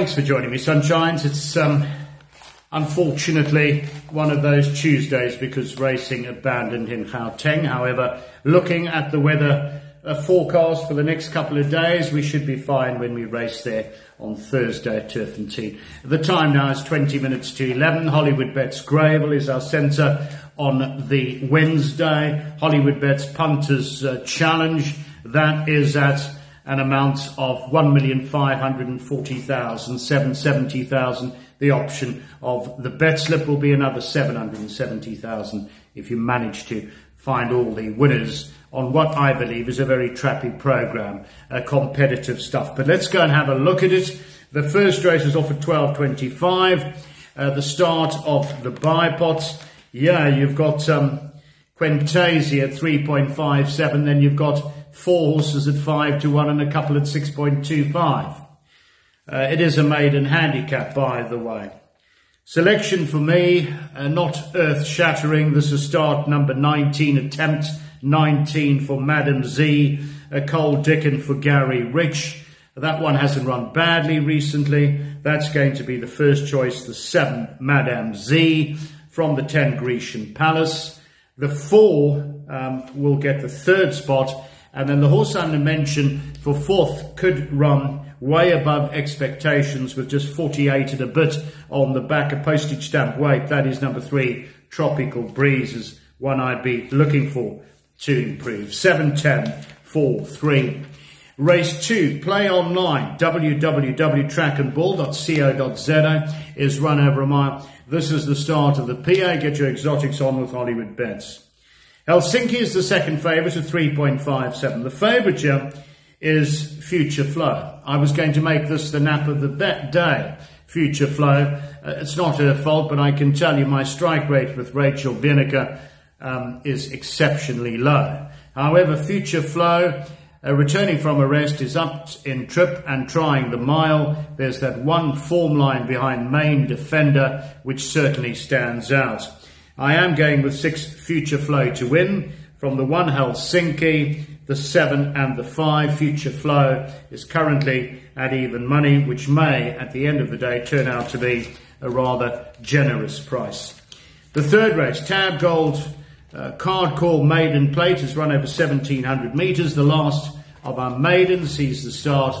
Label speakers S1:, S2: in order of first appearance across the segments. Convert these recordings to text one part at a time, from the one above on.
S1: Thanks for joining me, Sunshines. It's um, unfortunately one of those Tuesdays because racing abandoned in Gauteng. However, looking at the weather uh, forecast for the next couple of days, we should be fine when we race there on Thursday at Turffontein. The time now is 20 minutes to 11. Hollywood Bets Greyville is our centre on the Wednesday. Hollywood Bets Punters uh, Challenge, that is at an amount of 1,540,000, 770,000. The option of the bet slip will be another 770,000 if you manage to find all the winners on what I believe is a very trappy program, uh, competitive stuff. But let's go and have a look at it. The first race is off at 12.25. Uh, the start of the buy pots. Yeah, you've got um, at 3.57, then you've got four horses at 5 to 1 and a couple at 6.25. Uh, it is a maiden handicap, by the way. Selection for me, uh, not earth shattering. This is start number 19, attempt 19 for Madam Z, a Cole Dickon for Gary Rich. That one hasn't run badly recently. That's going to be the first choice, the 7, Madame Z, from the 10, Grecian Palace. The 4 um, will get the third spot, and then the horse under mention for fourth could run way above expectations with just 48 and a bit on the back, of postage stamp weight. That is number three, Tropical Breeze one I'd be looking for to improve. 710 4 3. Race 2, play online, www.trackandball.co.za is run over a mile. This is the start of the PA. Get your exotics on with Hollywood bets. Helsinki is the second favourite at 3.57. The favourite is Future Flow. I was going to make this the nap of the bet day. Future Flow. Uh, it's not her fault, but I can tell you my strike rate with Rachel Venniker um, is exceptionally low. However, Future Flow, uh, returning from a rest, is up in trip and trying the mile. There's that one form line behind main defender, which certainly stands out. I am going with six Future Flow to win. From the one Helsinki, the seven and the five Future Flow is currently at even money, which may, at the end of the day, turn out to be a rather generous price. The third race, Tab Gold uh, Card Call Maiden Plate, has run over 1700 metres. The last of our maidens sees the start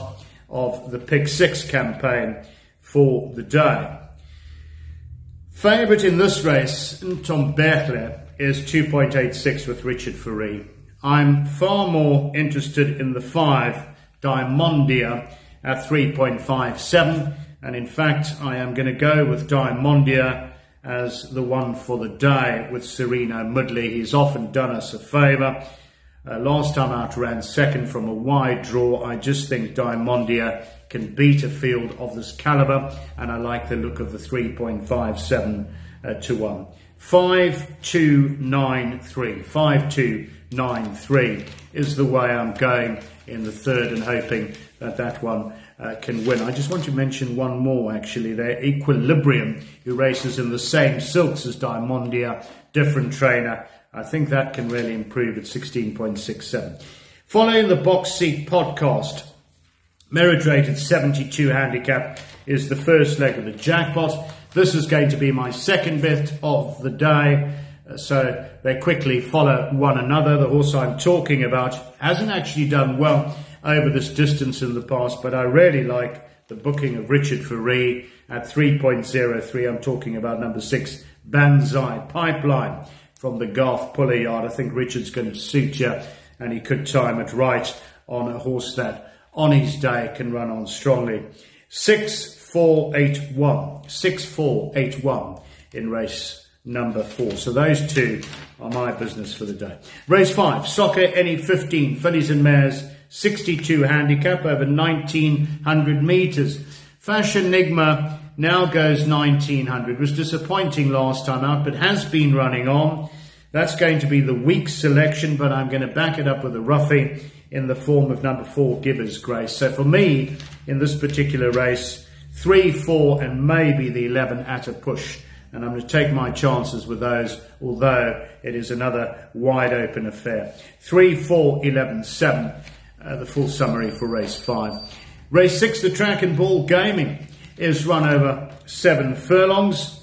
S1: of the Pick Six campaign for the day. Favourite in this race, Tom Berkler, is 2.86 with Richard Fourie. I'm far more interested in the 5, Diamondia, at 3.57. And in fact, I am going to go with Diamondia as the one for the day with Sereno Mudley. He's often done us a favour. Uh, last time out ran second from a wide draw. I just think Diamondia can beat a field of this calibre, and I like the look of the 3.57 uh, to 1. 5293. 5293 is the way I'm going in the third and hoping that that one uh, can win. I just want to mention one more actually there. Equilibrium, who races in the same silks as Diamondia, different trainer. I think that can really improve at 16.67. Following the box seat podcast, merit rated 72 handicap is the first leg of the jackpot. This is going to be my second bet of the day. Uh, so they quickly follow one another. The horse I'm talking about hasn't actually done well over this distance in the past, but I really like the booking of Richard Fourie at 3.03. I'm talking about number six, Banzai Pipeline from the Garth Puller yard. I think Richard's going to suit you and he could time it right on a horse that on his day can run on strongly. 6481, 6481 in race number four. So those two are my business for the day. Race five, soccer any 15, fillies and mares, 62 handicap over 1900 metres. Fashion Enigma now goes 1900. Was disappointing last time out, but has been running on. That's going to be the weak selection, but I'm going to back it up with a roughie in the form of number four, Giver's Grace. So for me, in this particular race, three, four, and maybe the 11 at a push. And I'm going to take my chances with those, although it is another wide open affair. Three, four, 11, seven. Uh, the full summary for race five. Race six, the track and ball gaming is run over seven furlongs.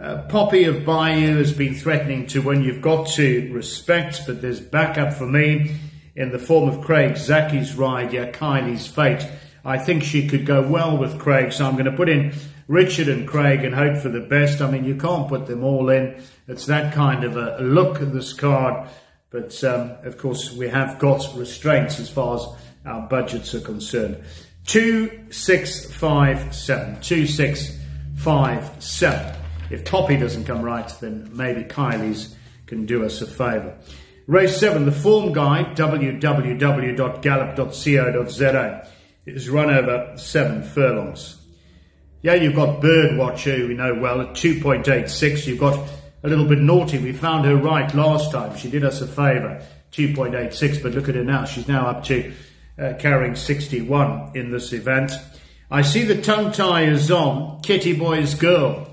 S1: Uh, Poppy of Bayou has been threatening to win. You've got to respect, but there's backup for me in the form of Craig Zackey's ride, yeah, Kylie's fate. I think she could go well with Craig, so I'm going to put in Richard and Craig and hope for the best. I mean, you can't put them all in. It's that kind of a look at this card. But um, of course, we have got restraints as far as our budgets are concerned. 2657. 2657. If Poppy doesn't come right, then maybe Kylie's can do us a favour. Race 7, the form guide, www.gallop.co.za, is run over 7 furlongs. Yeah, you've got Birdwatcher, who we know well, at 2.86. You've got a little bit naughty. We found her right last time. She did us a favour, 2.86, but look at her now. She's now up to uh, carrying 61 in this event. I see the tongue tie is on, Kitty Boy's Girl.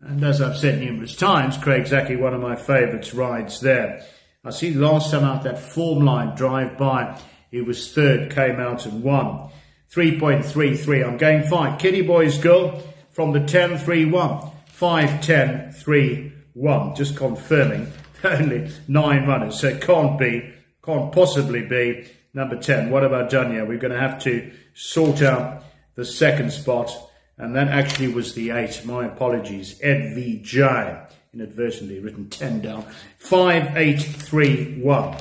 S1: And as I've said numerous times, Craig Zackey, one of my favourites, rides there. I see last time out that form line drive by, he was third, came out and won. 3.33, I'm going five. Kitty Boy's Girl from the 10-3-1. 5-10-3-1, just confirming only nine runners, so it can't be, can't possibly be number 10. What about Dunya? We're going to have to sort out the second spot and that actually was the eight. My apologies. Ed V. V. J. Inadvertently written 10 down. 5831.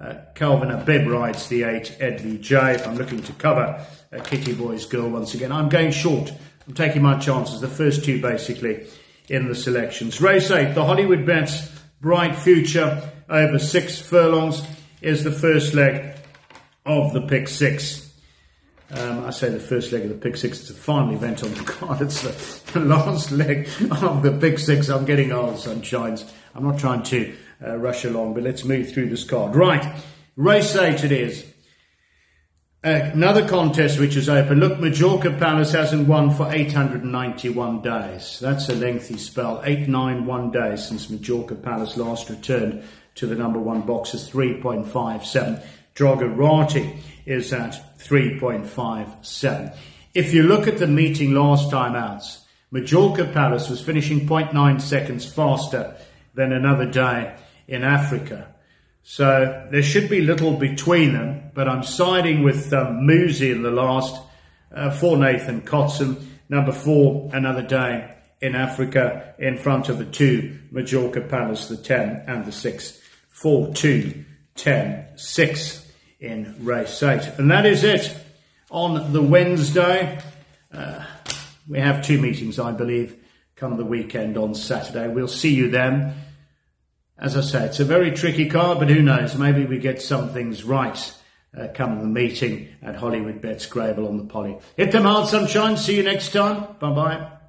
S1: Uh, Calvin Habib rides the eight. Ed V. V. J. If I'm looking to cover a Kitty Boys girl once again, I'm going short. I'm taking my chances. The first two basically in the selections. Race eight, the Hollywood Bets Bright Future over six furlongs is the first leg of the pick six. Um, I say the first leg of the Pick Six. It's a final event on the card. It's the, the last leg of the Pick Six. I'm getting old, sunshines. I'm not trying to uh, rush along, but let's move through this card. Right, race eight it is. another contest which is open. Look, Majorca Palace hasn't won for 891 days. That's a lengthy spell. 891 days since Majorca Palace last returned to the number one box is 3.57. Drogarati is at 3.57. If you look at the meeting last time out, Majorca Palace was finishing 0.9 seconds faster than another day in Africa. So there should be little between them, but I'm siding with um, in the last uh, for Nathan Kotzen. Number four, another day in Africa in front of the two, Majorca Palace, the 10 and the 6. 4, 2, 10, 6 in race eight. And that is it on the Wednesday. Uh, we have two meetings, I believe, come the weekend on Saturday. We'll see you then. As I say, it's a very tricky card, but who knows? Maybe we get some things right uh, come the meeting at Hollywood Bets Greyville on the Poly. Hit them hard, sunshine. See you next time. Bye bye.